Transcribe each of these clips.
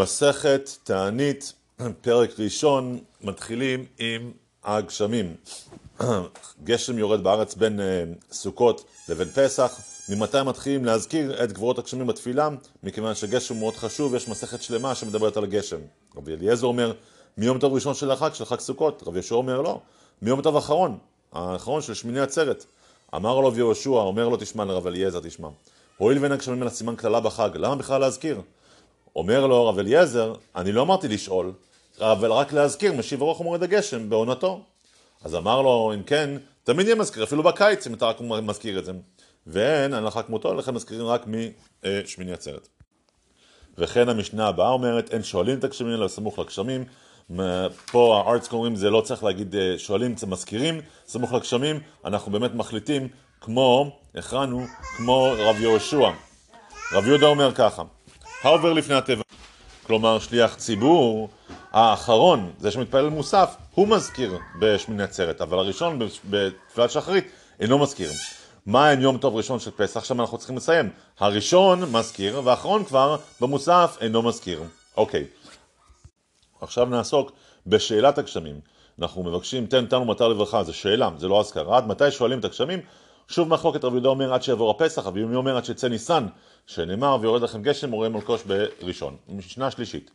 מסכת תענית, פרק ראשון, מתחילים עם הגשמים. גשם יורד בארץ בין אה, סוכות לבין פסח. ממתי מתחילים להזכיר את גבורות הגשמים בתפילה? מכיוון שגשם מאוד חשוב, יש מסכת שלמה שמדברת על גשם. רבי אליעזר אומר, מיום טוב ראשון של החג, של חג סוכות. רבי יהושע אומר לא, מיום טוב אחרון, האחרון של שמיני עצרת. אמר לו יהושע, אומר לו תשמע לרב אליעזר תשמע. הואיל ואין הגשמים אלא סימן קללה בחג, למה בכלל להזכיר? אומר לו רב אליעזר, אני לא אמרתי לשאול, אבל רק להזכיר, משיב הרוח ומורד הגשם בעונתו. אז אמר לו, אם כן, תמיד יהיה מזכיר, אפילו בקיץ, אם אתה רק מזכיר את זה. ואין הלכה כמותו, לכן מזכירים רק משמיני עצרת. וכן המשנה הבאה אומרת, אין שואלים את הגשמים אלא סמוך לגשמים. פה הארץ קוראים זה לא צריך להגיד אה, שואלים, זה מזכירים, סמוך לגשמים, אנחנו באמת מחליטים כמו, הכרענו, כמו רב יהושע. רב יהודה אומר ככה, העובר לפני התיבה, כלומר שליח ציבור האחרון, זה שמתפלל מוסף, הוא מזכיר בשמיני עצרת, אבל הראשון בתפילת שחרית אינו מזכיר. מה אין יום טוב ראשון של פסח? עכשיו אנחנו צריכים לסיים. הראשון מזכיר, והאחרון כבר במוסף אינו מזכיר. אוקיי. עכשיו נעסוק בשאלת הגשמים. אנחנו מבקשים, תן תנו מטר לברכה, זו שאלה, זה לא אזכרה. עד מתי שואלים את הגשמים? שוב מחלוקת רבי יהודה אומר עד שיעבור הפסח, רבי יומי אומר עד שיצא ניסן, שנאמר ויורד לכם גשם ורואה מלקוש בראשון. משנה שלישית.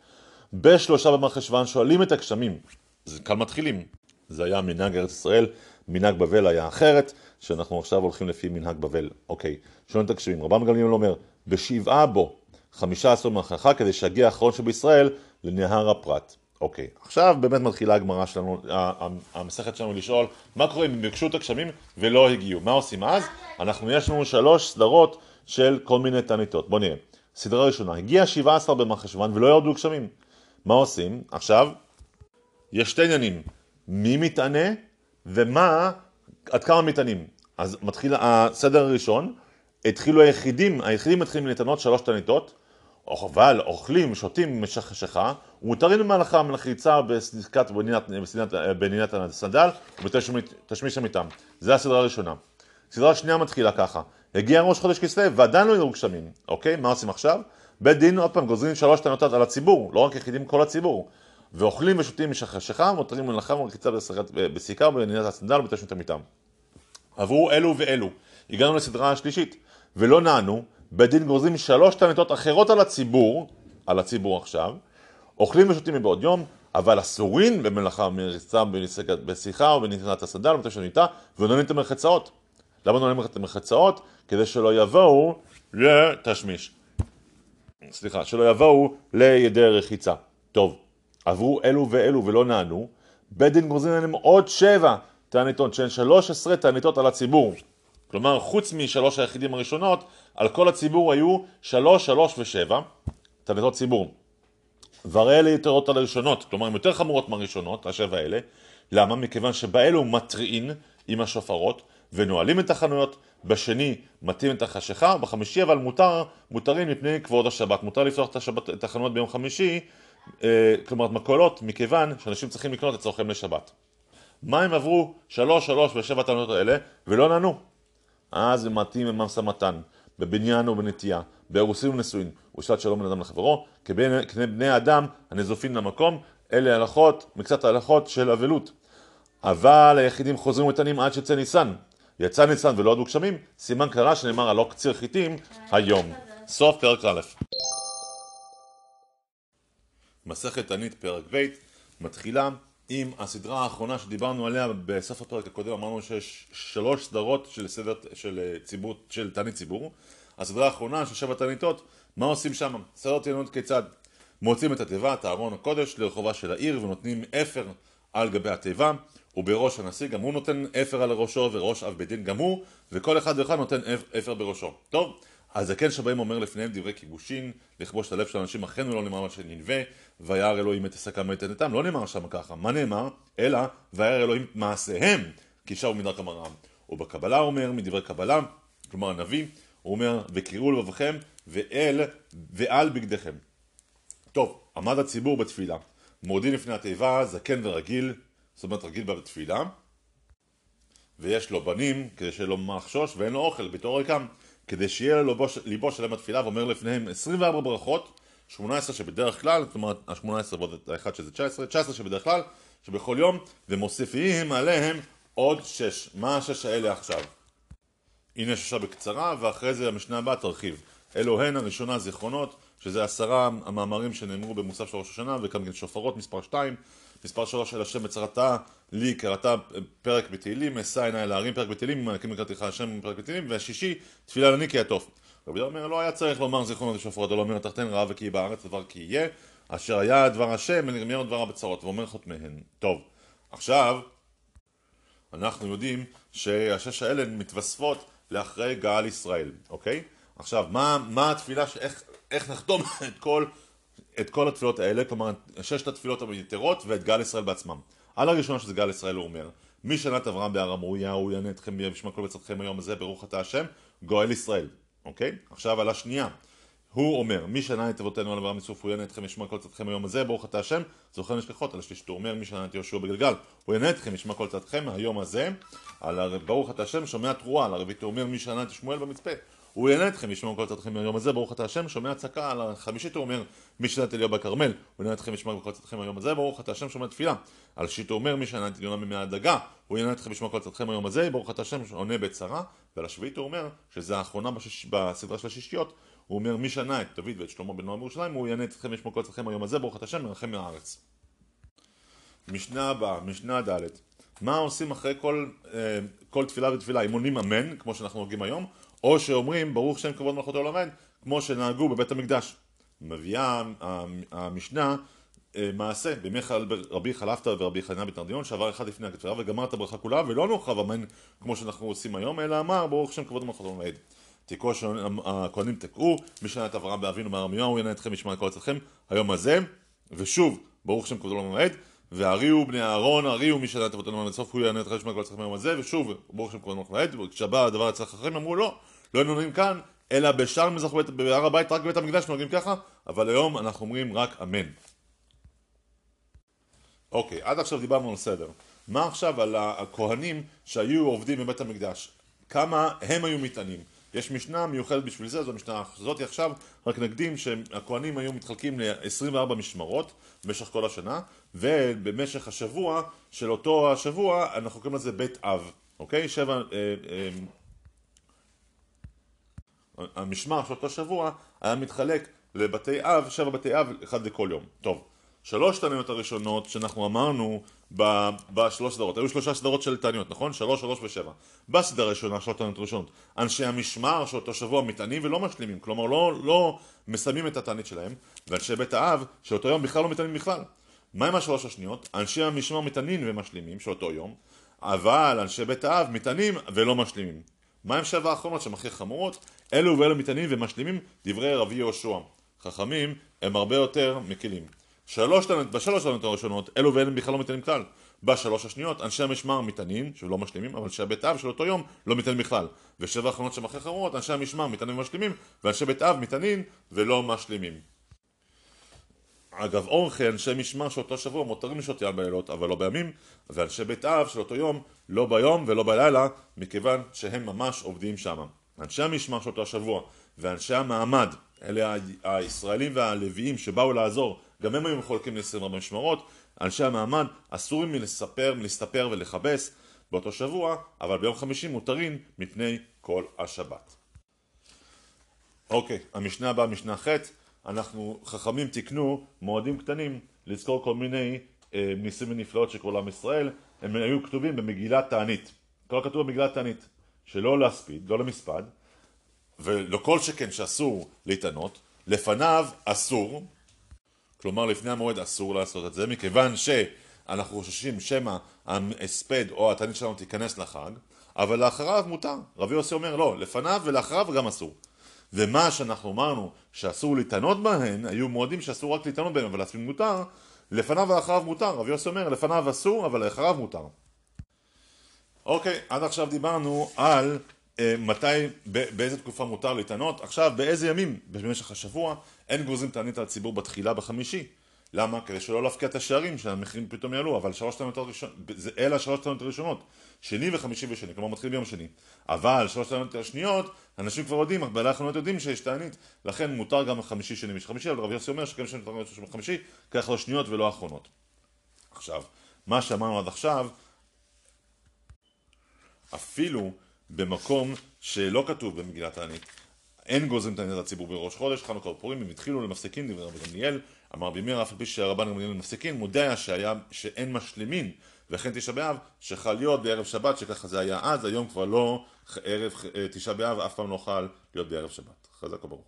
בשלושה במרחשוון שואלים את הגשמים, זה כאן מתחילים. זה היה מנהג ארץ ישראל, מנהג בבל היה אחרת, שאנחנו עכשיו הולכים לפי מנהג בבל. אוקיי, שואלים את הגשמים. רבם גמליאל אומר, בשבעה בו, חמישה עשור מרחכה, כדי שיגיע האחרון שבישראל לנהר הפרת. אוקיי, עכשיו באמת מתחילה הגמרא שלנו, המסכת שלנו לשאול, מה קורה אם הם ביקשו את הגשמים ולא הגיעו? מה עושים אז? אנחנו, יש לנו שלוש סדרות של כל מיני תעניתות. בואו נראה. סדרה ראשונה, הגיע 17 במחשוון ולא ירדו גשמים. מה עושים? עכשיו, יש שתי עניינים, מי מתענה ומה, עד כמה מתענים. אז מתחיל הסדר הראשון, התחילו היחידים, היחידים מתחילים להתענות שלוש תעניתות, אבל אוכלים, שותים במשך חשיכה, ומותרים במהלכה מלחיצה בסדקת בנינת הסנדל ובתשמיש המיתם. זה הסדרה הראשונה. סדרה שנייה מתחילה ככה, הגיע ראש חודש כסלו ועדיין לא יראו גשמים, אוקיי? מה עושים עכשיו? בית דין עוד פעם גוזרים שלוש טענותות על הציבור, לא רק יחידים, כל הציבור. ואוכלים ושותים במשך חשיכה, מותרים מלאכה ומלחיצה בסיכה ובנינת הסנדל ובתשמיש המיתם. עברו אלו ואלו. הגענו לסדרה השלישית, ולא נענו, בית דין גוזרים שלוש תענתות אחרות על הציבור, על הציבור עכשיו, אוכלים ושותים מבעוד יום, אבל אסורים במלאכה מריצה בשיחה או בנתינת הסנדל ובתשע המיטה, ונועלים את המרחצאות. למה נועלים את המרחצאות? כדי שלא יבואו לתשמיש. סליחה, שלא יבואו לידי רחיצה. טוב, עברו אלו ואלו ולא נענו, בית דין גוזרים עליהם עוד שבע תעניתות, שהן שלוש עשרה תעניתות על הציבור. כלומר, חוץ משלוש היחידים הראשונות, על כל הציבור היו שלוש, שלוש ושבע תעניתות ציבור. והרי יתרות על הראשונות, כלומר הן יותר חמורות מהראשונות, השבע האלה. למה? מכיוון שבאלו מטריעין עם השופרות ונועלים את החנויות, בשני מטים את החשיכה, בחמישי אבל מותר, מותרים מפני כבוד השבת. מותר לפתוח את, השבת, את החנויות ביום חמישי, אה, כלומר מכולות, מכיוון שאנשים צריכים לקנות את צורכיהם לשבת. מה הם עברו שלוש, שלוש ושבע טענות האלה ולא נענו? אז הם מתאים עם משא מתן, בבניין ובנטייה, באירוסין ונשואין, ושאלת שלום בין אדם לחברו, כבני בני אדם הנזופין למקום, אלה הלכות, מקצת ההלכות של אבלות. אבל היחידים חוזרים ותנים עד שיצא ניסן. יצא ניסן ולא עדו גשמים, סימן קרה שנאמר הלא קציר חיטים היום. סוף פרק א'. מסכת תענית פרק ב' מתחילה עם הסדרה האחרונה שדיברנו עליה בסוף הפרק הקודם, אמרנו שיש שלוש סדרות של סדר של ציבור, של תענית ציבור. הסדרה האחרונה של שבע תעניתות, מה עושים שם? סדר תעניות כיצד? מוצאים את התיבה, את הארון הקודש, לרחובה של העיר ונותנים אפר על גבי התיבה ובראש הנשיא גם הוא נותן אפר על ראשו וראש אב בית דין גם הוא וכל אחד ואחד נותן אפר בראשו. טוב, הזקן שבהם אומר לפניהם דברי כיבושין, לכבוש את הלב של אנשים אכן ולא נאמר מה שננבא, וירא אלוהים את עסקם ואת עדתם, לא נאמר שם ככה, מה נאמר? אלא וירא אלוהים מעשיהם, כי שרו מדרך המרעם. ובקבלה אומר, מדברי קבלה, כלומר הנביא, הוא אומר, וקראו לבבכם ואל ועל בגדיכם. טוב, עמד הציבור בתפילה, מורדים לפני התיבה, זקן ורגיל, זאת אומרת רגיל בתפילה, ויש לו בנים, כדי שיהיה לו מה לחשוש, ואין לו אוכל בתור ריקם. כדי שיהיה לו ליבו שלם בתפילה ואומר לפניהם 24 ברכות 18 שבדרך כלל, זאת אומרת ה-18 ועוד ה-1 שזה 19, 19 שבדרך כלל, שבכל יום, ומוסיפים עליהם עוד 6. מה השש האלה עכשיו? הנה ששה בקצרה, ואחרי זה המשנה הבאה תרחיב. אלו הן הראשונה זיכרונות, שזה עשרה המאמרים שנאמרו במוסף של ראש השנה, וכאן שופרות מספר 2, מספר 3 אל השם בצרתה לי קראתה פרק בתהילים, אשא עיניי אל ההרים פרק בתהילים, מלכים לקראתך השם פרק בתהילים, והשישי תפילה לני כי הטוב. רבי אומר לא היה צריך לומר זיכרונות ושופרות, אלא אומר תחתן רעה וכי בארץ דבר כי יהיה, אשר היה דבר השם ונגמר דברה בצרות, ואומר חותמיהן. טוב, עכשיו אנחנו יודעים שהשש האלה מתווספות לאחרי גאל ישראל, אוקיי? עכשיו, מה, מה התפילה, איך, איך נחתום את כל, את כל התפילות האלה, כלומר, ששת התפילות המתירות ואת גאל ישראל בעצמם. על הראשונה שזה גאל ישראל הוא אומר, מי שנה את אברהם בהר המוריה, הוא יענה אתכם וישמע כל בצדכם היום הזה, ברוך אתה השם, גואל ישראל, אוקיי? עכשיו על השנייה, הוא אומר, מי שנה את אבותינו על אברהם מסוף, הוא יענה אתכם וישמע כל צדכם היום הזה, ברוך אתה השם, זוכר נשכחות, על השלישית הוא אומר, מי שנה את יהושע בגלגל, הוא יענה אתכם וישמע כל צדכם היום הזה, על ברוך אתה השם, שומע תרועה, על הרביעית הוא אומר, מי שנה את שמואל במצפה, הוא יענה אתכם, ישמעו כל צדכם היום הזה, ברוך אתה השם, שומע צעקה על החמישית הוא אומר, מי שנת אליהו בכרמל, הוא יענה אתכם, ישמעו כל צדכם היום הזה, ברוך אתה השם, שומע תפילה. על שיט הוא אומר, מי שנה את עליונה ממי הדגה, הוא יענה אתכם, ישמעו כל צדכם היום הזה, ברוך אתה השם, עונה בצרה, ועל השביעית הוא אומר, שזה האחרונה בשש... בסדרה של השישיות, הוא אומר, מי שנה את דוד ואת שלמה בן נועם בירושלים, הוא יענה אתכם, ישמעו כל צדכם היום הזה, ברוך אתה השם, מרחם מהארץ. משנה הבאה, משנה ד' מה עושים אחרי כל, אה, כל תפילה ותפילה, אם עונים אמן, כמו שאנחנו נוהגים היום, או שאומרים ברוך שם כבוד מלכותו לעולמד, כמו שנהגו בבית המקדש. מביאה המשנה אה, מעשה בימי רבי חלפתא ורבי חניה בתרדיון שעבר אחד לפני הכתפילה וגמר את הברכה כולה ולא נוכב אמן כמו שאנחנו עושים היום אלא אמר ברוך שם כבוד מלכותו לעולמד. תיקו שהכהנים תקעו משנה את אברהם באבינו מארמיהו ינא אתכם ישמע כל אצלכם היום הזה ושוב ברוך שם כבודו לעולמד והריעו בני אהרון, הריעו מי שדעת אבותינו עד הסוף, הוא יענה את חשמל כל הצלחים היום הזה, ושוב, ברוך שם כבוד מלך לעד, וכשבא הדבר אצל החכמים אמרו לא, לא היינו נוהגים כאן, אלא בשאר מזרח בהר הבית, רק בבית המקדש נוהגים ככה, אבל היום אנחנו אומרים רק אמן. אוקיי, עד עכשיו דיברנו על סדר. מה עכשיו על הכהנים שהיו עובדים בבית המקדש? כמה הם היו מטענים? יש משנה מיוחדת בשביל זה, זו המשנה הזאת עכשיו, רק נקדים שהכהנים היו מתחלקים ל-24 משמרות במשך כל השנה, ובמשך השבוע של אותו השבוע אנחנו קוראים לזה בית אב, אוקיי? שבע... אה, אה, המשמר של אותו שבוע היה מתחלק לבתי אב, שבע בתי אב, אחד לכל יום. טוב, שלוש תעניות הראשונות שאנחנו אמרנו בשלוש סדרות, היו שלושה סדרות של תעניות, נכון? שלוש, שלוש ושבע. בסדרה הראשונה, שלוש תעניות ראשונות, אנשי המשמר של אותו שבוע מתענים ולא משלימים, כלומר לא, לא מסיימים את התענית שלהם, ואנשי בית האב של אותו יום בכלל לא מתענים בכלל. מה עם השלוש השניות? אנשי המשמר מתענים ומשלימים של אותו יום, אבל אנשי בית האב מתענים ולא משלימים. מה עם שבע האחרונות שהן הכי חמורות? אלו ואלו מתענים ומשלימים דברי רבי יהושע. חכמים הם הרבה יותר מקילים. שלוש בשלוש טענות הראשונות, אלו ואלה בכלל לא מתענים כלל. בשלוש השניות, אנשי המשמר מתענים, שלא משלימים, אבל אנשי בית אב של אותו יום לא מתענים בכלל. ושבע האחרונות שהן הכי חמורות, אנשי המשמר מתענים ומשלימים, ואנשי בית אב מתענים ולא משלימים. אגב אורכי אנשי משמר של אותו שבוע מותרים לשעות יין בלילות אבל לא בימים ואנשי בית אב של אותו יום לא ביום ולא בלילה מכיוון שהם ממש עובדים שם אנשי המשמר של אותו שבוע ואנשי המעמד אלה הישראלים והלוויים שבאו לעזור גם הם היו מחולקים ל-24 משמרות אנשי המעמד אסורים מלספר, מלהסתפר ולכבס באותו שבוע אבל ביום חמישי מותרים מפני כל השבת. אוקיי, המשנה הבאה, משנה ח' אנחנו, חכמים תיקנו מועדים קטנים לזכור כל מיני אה, ניסים ונפלאות שקרו לעם ישראל, הם היו כתובים במגילת תענית. כל כתוב במגילת תענית, שלא להספיד, לא למספד, ולא כל שכן שאסור להתענות, לפניו אסור, כלומר לפני המועד אסור לעשות את זה, מכיוון שאנחנו חוששים שמא ההספד או התענית שלנו תיכנס לחג, אבל לאחריו מותר. רבי יוסי אומר לא, לפניו ולאחריו גם אסור. ומה שאנחנו אמרנו שאסור להתענות בהן, היו מועדים שאסור רק להתענות בהן, אבל לעצמי מותר, לפניו ואחריו מותר. רבי יוסי אומר, לפניו אסור, אבל לאחריו מותר. אוקיי, עד עכשיו דיברנו על אה, מתי, באיזה תקופה מותר להתענות. עכשיו, באיזה ימים במשך השבוע אין גוזרים תענית על הציבור בתחילה בחמישי. למה? כדי שלא להפקיע את השערים שהמחירים פתאום יעלו, אבל שלוש טענות הראשונות, אלה השלוש טענות הראשונות, שני וחמישי ושני, כלומר מתחיל ביום שני. אבל שלוש טענות השניות, אנשים כבר יודעים, בעלי החנויות יודעים שיש תענית, לכן מותר גם חמישי שני וחמישי, אבל רבי יוסי אומר שכן שאני מתרגל שלוש חמישי, כך לא שניות ולא אחרונות. עכשיו, מה שאמרנו עד עכשיו, אפילו במקום שלא כתוב במגילת תענית, אין גוזרים תענית לציבור בראש חודש, חנוכה ופורים, הם התחילו למפסקים, דברי רבי גמליאל, אמר בימי אף על פי שהרבן גמליאל למפסקים, מודה שהיה, שאין משלימין, וכן תשעה באב, שחל להיות בערב שבת, שככה זה היה אז, היום כבר לא ערב תשעה באב, אף פעם לא חל להיות בערב שבת. חזק וברוך.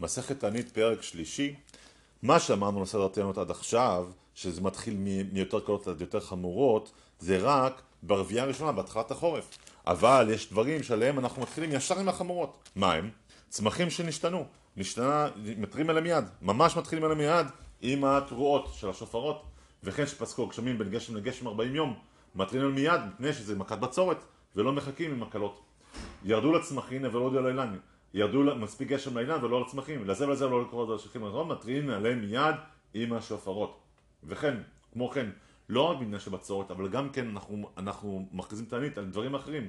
מסכת תענית פרק שלישי, מה שאמרנו לסדר טענות עד עכשיו, שזה מתחיל מיותר קלות עד יותר חמורות, זה רק ברביעייה הראשונה, בהתחלת החורף. אבל יש דברים שעליהם אנחנו מתחילים ישר עם החמורות. מה הם? צמחים שנשתנו. משתנה, מתרים אליהם מיד. ממש מתחילים אליהם מיד עם התרועות של השופרות. וכן שפסקו גשמים בין גשם לגשם 40 יום. מתרים אליהם מיד מפני שזה מכת בצורת, ולא מחכים עם הקלות. ירדו לצמחים אבל לא הודיעו לאילן. ירדו מספיק גשם לאילן ולא לצמחים. לזה ולזה לא לקרוא את השכים הזאת, מתרים עליהם מיד עם השופרות. וכן, כמו כן, לא רק בעניין של בצורת, אבל גם כן אנחנו, אנחנו מכריזים תענית על דברים אחרים.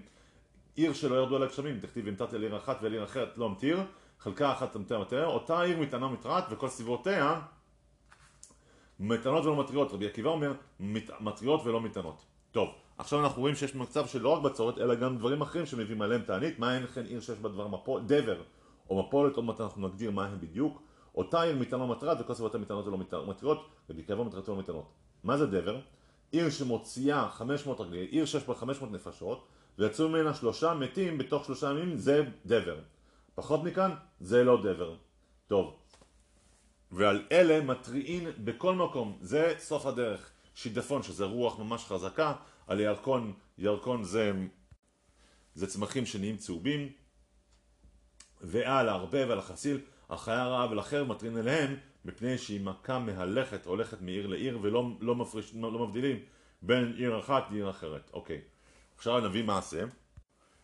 עיר שלא ירדו עליה גשמים, תכתיב ונתתי על עיר אחת ועל עיר אחרת לא המטיר, חלקה אחת תמטה מטר, אותה עיר מטענה ומטרת וכל סביבותיה מטענות ולא מטריות. רבי עקיבא אומר מטריות ולא מטענות. טוב, עכשיו אנחנו רואים שיש מצב של לא רק בצורת, אלא גם דברים אחרים שמביאים עליהם תענית, מה אין לכן עיר שיש בה דבר מפול, דבר או מפולת, עוד מעט אנחנו נגדיר מה הם בדיוק. אותה עיר מטענה ומטרת וכל סביבותיה מטענות ולא מטריות, רבי עקיבא מטריות ולא מטענות. מה זה דבר? עיר שמוציאה 500 רגלי, עיר שיש בה 500 נפשות, ויצאו ממנה שלושה מתים בתוך שלושה ימים, זה דבר. פחות מכאן, זה לא דבר. טוב. ועל אלה מתריעין בכל מקום, זה סוף הדרך. שידפון, שזה רוח ממש חזקה, על ירקון, ירקון זה, זה צמחים שנהיים צהובים, ועל הרבה ועל החסיל, החיה הרעה ולחרב מטרין אליהם, מפני שהיא מכה מהלכת, הולכת מעיר לעיר, ולא לא מפריש, לא, לא מבדילים בין עיר אחת לעיר אחרת. אוקיי. עכשיו נביא מעשה,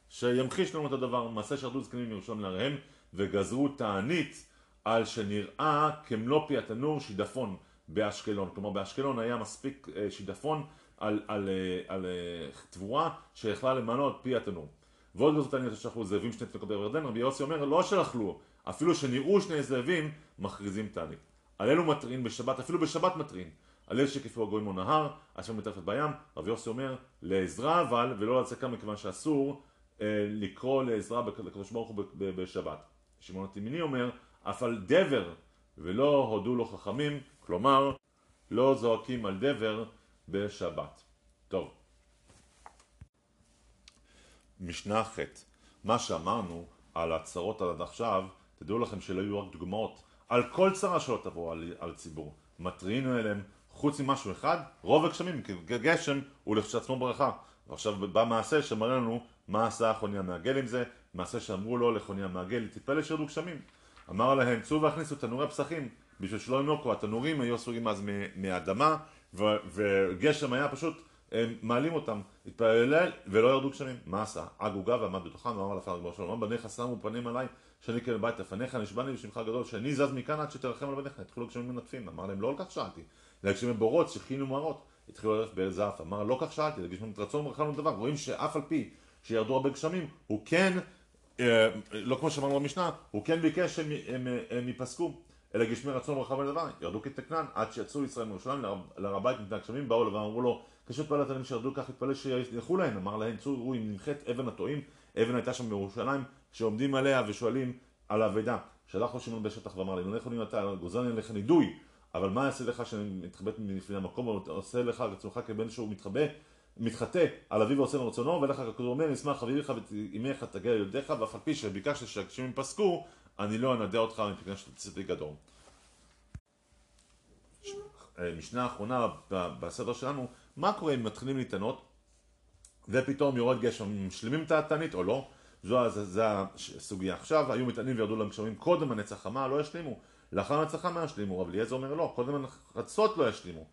שימחיש לנו את הדבר, מעשה שרדו זקנים מראשון לעריהם, וגזרו תענית על שנראה כמלוא פי התנור שידפון באשקלון. כלומר באשקלון היה מספיק אה, שידפון על, על, אה, על, על אה, תבואה שיכלה למנות פי התנור. ועוד גזרו תענית ששלחו זאבים שני תינוקות בירדן, רבי יוסי אומר לא שלחלו, אפילו שנראו שני זאבים מכריזים תענית. על אלו מטרין בשבת, אפילו בשבת מטרין. אלה שקיפו הגויים או נהר, אשר מטרפת בים, רבי יוסי אומר לעזרה אבל, ולא לצקה מכיוון שאסור אה, לקרוא לעזרה לקדוש ברוך הוא בשבת. שמעון התימיני אומר, אף על דבר ולא הודו לו חכמים, כלומר, לא זועקים על דבר בשבת. טוב. משנה ח' מה שאמרנו על הצרות עד עכשיו, תדעו לכם שלא יהיו רק דוגמאות. על כל צרה שלא תבוא על, על ציבור. מתריעינו אליהם, חוץ ממשהו אחד, רוב הגשמים, גשם הוא לכשעצמו ברכה. ועכשיו בא מעשה שמראה לנו מה עשה חוני המעגל עם זה, מעשה שאמרו לו לחוני המעגל, תתפלא שירדו גשמים. אמר להם, צאו והכניסו תנורי פסחים, בשביל שלא ינוקו, התנורים היו עשויים אז מהאדמה, וגשם היה פשוט, הם מעלים אותם, התפלל ולא ירדו גשמים. מה עשה? עג עוגה ועמד בתוכם, ואמר לפניו ריבונו שלום, בניך שמו פנים עליי, שאני בבית לפניך, נשבעני בשמך הגדול, שאני זז מכאן עד שתרחם על בניך, התחילו גשמים מנטפים. אמר להם, לא כך שאלתי, לגשמי בורות שכינו מרות, התחילו ללכת באל זעף. אמר, לא כך שאלתי, לגשמים רצון ומרחם דבר. רואים שאף על פי שירדו הרבה גשמים, הוא כן, אה, לא כמו שאמרנו במשנה, הוא כן ביקש שהם ייפסקו. אלא גשמי רצון ורחב על דבר, ירדו כתקנן, עד שיצאו ישראל מירושלים להר הבית מפני הגשמים, באו לבם, אמרו לו, קשת פעלת עליהם שירדו כך התפלל שילכו להם, אמר להם, צאו, ראו אם נמחית אבן הטועים, אבן הייתה שם בירושלים, שעומדים עליה ושואלים על האבדה. שלח לו שמעון בשטח ואמר לי, לא יכולים אתה, גוזרני עליך נידוי, אבל מה יעשה לך שאני מתחבא מלפני המקום, עושה לך רצונך כבן שהוא מתחבא, מתחטא על אביו ועושה לרצונו, ולך כתוב אומר, נשמח אביך ואימך תגיע לילדיך, ואף על פי שביקשת שהגשמים פסקו, אני לא אנדה אותך מפני שתצא גדול. משנה האחרונה בסדר שלנו, מה קורה אם מתחילים להתענות ופתאום יורד גשם, משלימים את התענית או לא? זו, הסוגיה. עכשיו היו מתענים וירדו להם גשמים קודם הנצח חמה, לא ישלימו. לאחר הנצח חמה ישלימו, רב אליעזר אומר לא, קודם החצות לא ישלימו.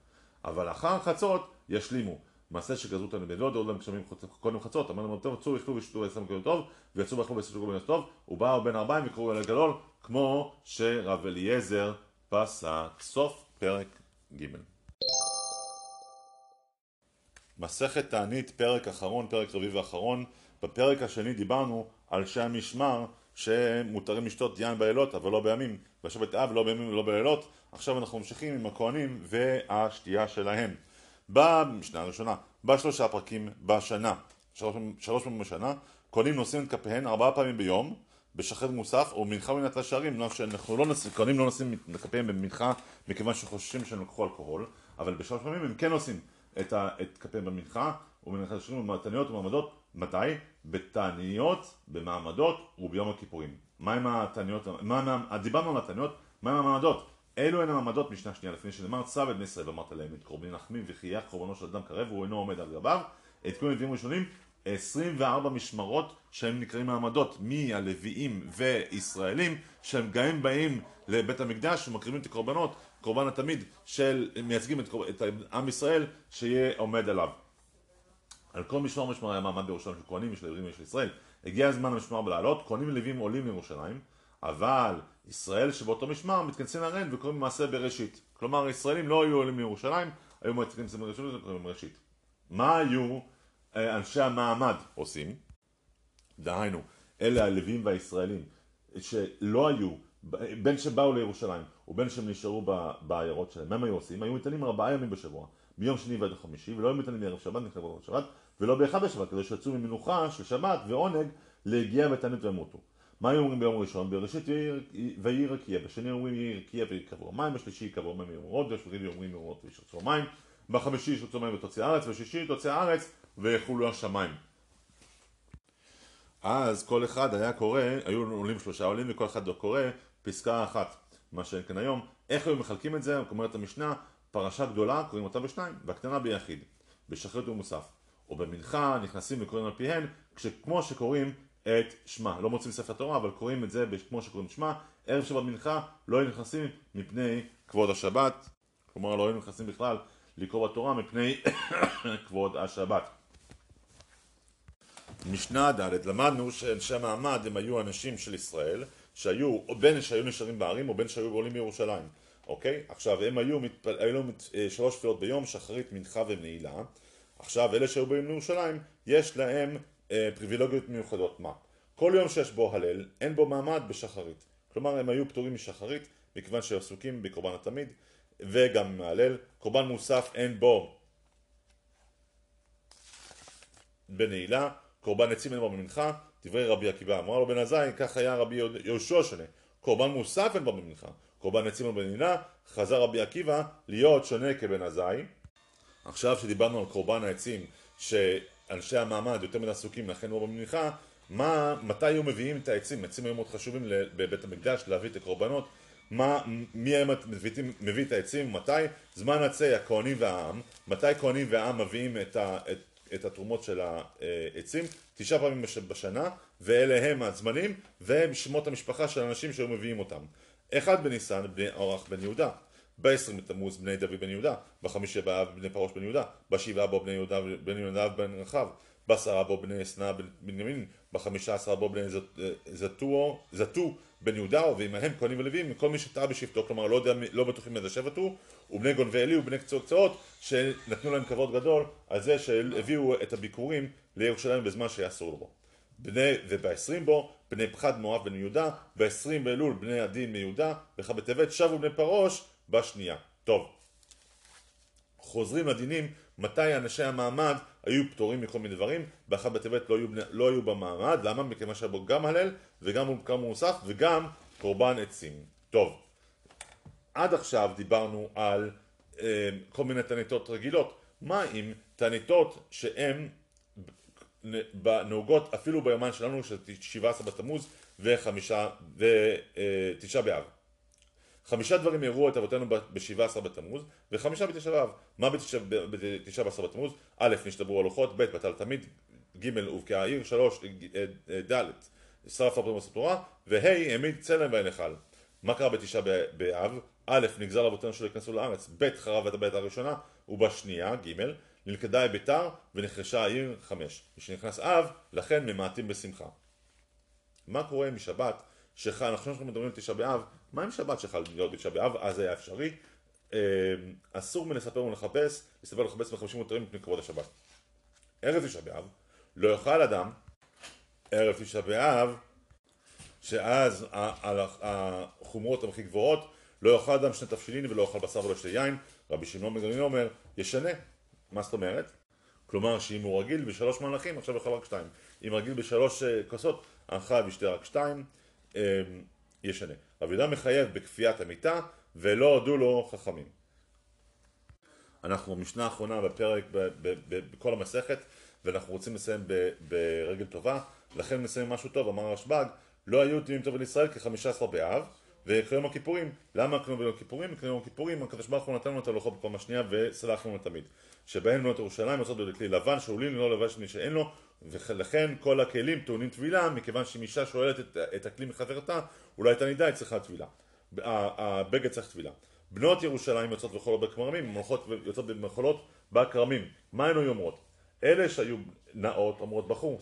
אבל לאחר החצות ישלימו. מעשה שגזרו אותנו בלא דעות להם גשמים קודם חצות, אמרנו להם טוב, צאו יכתוב ושתו ועשם כל טוב, ויצאו ואכלו ועשו כל טוב, ובאו בין ארבעים וקראו אל הגלול, כמו שרב אליעזר פסק. סוף פרק ג' מסכת תענית, פרק אחרון, פרק רביעי ואחרון. בפרק השני דיברנו על שי המשמר שמותרים לשתות יין בלילות אבל לא בימים, בשבת אב לא בימים ולא בלילות. עכשיו אנחנו ממשיכים עם הכהנים והשתייה שלהם. במשנה הראשונה, בשלושה פרקים בשנה, שלוש, שלוש פעמים בשנה, כהנים נושאים את כפיהם ארבעה פעמים ביום, בשחרר מוסף או מנחה מנת השערים, שאנחנו לא נושאים, כהנים לא נושאים את כפיהם במנחה מכיוון שחוששים שהם לקחו אלכוהול, אבל בשלוש פעמים הם כן נושאים את, את כפיהם במנחה ומנחת השערים במתניות ומעמדות, מתי? בתעניות, במעמדות וביום הכיפורים. מה עם התעניות, מה, דיברנו על התעניות, מה עם המעמדות? אלו הן המעמדות משנה שנייה לפני שנאמר צו את בני ישראל ואמרת להם את קורבני נחמים וחייך קורבנו של אדם קרב והוא אינו עומד על גביו את כל הנביאים הראשונים 24 משמרות שהם נקראים מעמדות מהלוויים וישראלים שהם גם באים לבית המקדש ומקריבים את הקורבנות קורבן התמיד של מייצגים את, את עם ישראל שיהיה עומד עליו על כל משמר משמר היה מעמד בירושלים של כהנים ושל לווים ושל ישראל הגיע הזמן המשמר בלעלות כהנים ולווים עולים לירושלים אבל ישראל שבאותו משמר מתכנסים להרן וקוראים מעשה בראשית. כלומר, הישראלים לא היו עולים מירושלים, היו מתכנסים בראשית וקוראים בראשית. מה היו אה, אנשי המעמד עושים? דהיינו, אלה הלווים והישראלים שלא היו, בין שבאו לירושלים ובין שהם נשארו בעיירות שלהם, מה הם היו עושים? היו מתענים ארבעה ימים בשבוע, מיום שני ועד החמישי, ולא מתענים בערב שבת, נכתב בערב שבת, ולא באחד בשבת, כדי שיצאו ממנוחה של שבת ועונג להגיע ותענית וימותו. מה היו אומרים ביום ראשון? בראשית ויהי רקיע, בשני אומרים יהי רקיע ויקברו מים, בשלישי יקברו מים ויאמרות, בשביעי אומרים יאמרות וישרצו מים, בחמישי ישרצו מים ותוציא הארץ, בשישי תוציא הארץ ויחולו השמיים. אז כל אחד היה קורא, היו עולים שלושה עולים וכל אחד לא קורא פסקה אחת, מה שאין כאן היום. איך היו מחלקים את זה? אומרת המשנה, פרשה גדולה קוראים אותה בשניים, והקטנה ביחיד, בשחרית ומוסף. או במנחה נכנסים וקוראים על פיהן, כמו שקוראים את שמע. לא מוצאים ספר תורה, אבל קוראים את זה כמו שקוראים שמע. ערב שבת מנחה לא היו נכנסים מפני כבוד השבת. כלומר, לא היו נכנסים בכלל לקרוא בתורה מפני כבוד השבת. משנה ד' למדנו שאנשי המעמד הם היו אנשים של ישראל שהיו, או בין שהיו נשארים בערים או בין שהיו עולים מירושלים, אוקיי? עכשיו הם היו, מתפל... היו אה, שלוש תפילות ביום, שחרית, מנחה ונעילה עכשיו אלה שהיו באים לירושלים יש להם אה, פריבילוגיות מיוחדות. מה? כל יום שיש בו הלל, אין בו מעמד בשחרית. כלומר, הם היו פטורים משחרית, מכיוון שהם עסוקים בקורבן התמיד, וגם מהלל. קורבן מוסף אין בו בנעילה, קורבן עצים אין בו במנחה, דברי רבי עקיבא. אמר לו בן עזאי, כך היה רבי יהושע שונה. קורבן מוסף אין בו במנחה, קורבן עצים בנעילה, חזר רבי עקיבא להיות שונה כבן עזאי. עכשיו שדיברנו על קורבן העצים, ש... אנשי המעמד יותר מדי עסוקים, לכן הוא במניחה, מה, מתי היו מביאים את העצים? העצים היו מאוד חשובים בבית המקדש להביא את הקורבנות, מה, מי היה מביא, מביא את העצים, מתי? זמן עצי הכהנים והעם, מתי כהנים והעם מביאים את, ה, את, את התרומות של העצים? תשעה פעמים בשנה, ואלה הם הזמנים, והם שמות המשפחה של האנשים שהיו מביאים אותם. אחד בניסן, בני אורח בן יהודה. ב-20 בתמוז בני דוד בן יהודה, בחמישי באב בני פרוש בן יהודה, בשבעה בו בני יהודה בן יהודה בן רחב, בעשרה בו בני אסנה בן בנימין, בחמישה עשרה בו בני זתו, זתו בן יהודה, ועמהם כהנים ולווים, כל מי שטעה בשבטו, כלומר לא, יודע, לא בטוחים איזה שבט הוא, ובני גונבי עלי ובני קצות, שנתנו להם כבוד גדול על זה שהביאו את הביקורים לירושלים בזמן שהיה אסור לו. בני, ובעשרים בו, בני פחד מואב בן יהודה, בעשרים באלול בני הדין מיהודה, וכך בטבת שבו בני פרוש בשנייה. טוב, חוזרים לדינים מתי אנשי המעמד היו פטורים מכל מיני דברים, באחד בטבת לא, לא היו במעמד, למה? מכיוון שהיה בו גם הלל וגם כמה מוסף וגם קורבן עצים. טוב, עד עכשיו דיברנו על אה, כל מיני תעניתות רגילות, מה עם תעניתות שהן נהוגות אפילו ביומן שלנו של 17 בתמוז ותשעה אה, באב חמישה דברים יראו את אבותינו ב-17 בתמוז, וחמישה בתשע באב. מה בתשע בעשר בתמוז? א', נשתברו הלוחות, ב', בטל תמיד, ג', הובקעה העיר, שלוש, אה, אה, ד', שרף הפרטים ועשו תורה, וה', העמיד צלם בהיכל. מה קרה בתשעה באב? א', נגזר לאבותינו שלא ייכנסו לארץ, ב', חרב את הבית הראשונה, ובשנייה, ג', נלכדה ביתר ונחרשה העיר חמש. משנכנס אב, לכן ממעטים בשמחה. מה קורה עם שבת שחל, אנחנו עכשיו מדברים על תשעה באב, מה עם שבת שחל להיות תשעה באב, אז היה אפשרי. אה, אסור מלספר ולחפש, לספר ולחפש בחמישים מותרים מפני כבוד השבת. ערב תשעה באב, לא יאכל אדם, ערב תשעה באב, שאז החומרות הן הכי גבוהות, לא יאכל אדם שני תבשילין ולא יאכל בשר ולא שתי יין, רבי שמעון בן גליל אומר, ישנה. מה זאת אומרת? כלומר שאם הוא רגיל בשלוש מלאכים, עכשיו יאכל רק שתיים. אם רגיל בשלוש אה, כוסות, אכל וישתה רק שתיים, אה, ישנה. רבי יהודה מחייב בכפיית המיטה, ולא הודו לו חכמים. אנחנו במשנה האחרונה בפרק, בכל המסכת, ואנחנו רוצים לסיים ברגל טובה, לכן נסיים משהו טוב, אמר הרשב"ג, לא היו דינים טובים לישראל כחמישה עשר באב, וכיום הכיפורים, למה קנו ביום הכיפורים? כי יום הכיפורים הקדוש ברוך הוא נתן לנו את הלוחות בפעם השנייה וסלח לנו תמיד. שבהם בנות ירושלים יוצאות בכלי לבן שאולין לא לבש מי שאין לו ולכן כל הכלים טעונים טבילה מכיוון שאם אישה שואלת את, את הכלי מחברתה אולי את הנידה היא צריכה טבילה. הבגד צריך טבילה. בנות ירושלים יוצאות וחולות בכרמים, יוצאות במחולות בכרמים. מה הן היו אומרות? אלה שהיו נאות אומרות בחור,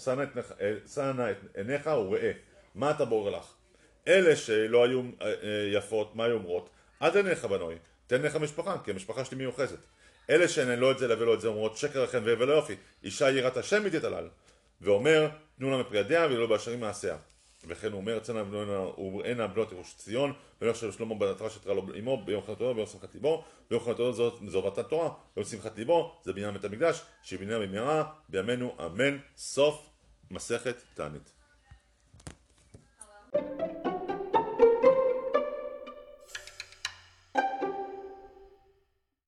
שא נא את עיניך וראה, מה אתה בורר לך? אלה שלא היו אה, אה, יפות, מה היו אומרות? אל תן לך בנוי, תן לך משפחה, כי המשפחה שלי מיוחסת. אלה שאין לא את זה ולא את זה אומרות שקר לכם ולא יופי, אישה יראת השם היא תתעלל. ואומר, תנו לה מפגדיה ולא באשרים מעשיה. וכן הוא אומר, צאנה ובראנה בנות ירוש ציון, ולא של שלמה עטרה שתראה לו אמו ביום חנתו ביום שמחת ליבו, ביום חנתו זו מתן תורה, ביום שמחת ליבו זה בניין בית המקדש, שבניין במהרה בימינו אמן, סוף מסכת תענית. Hello.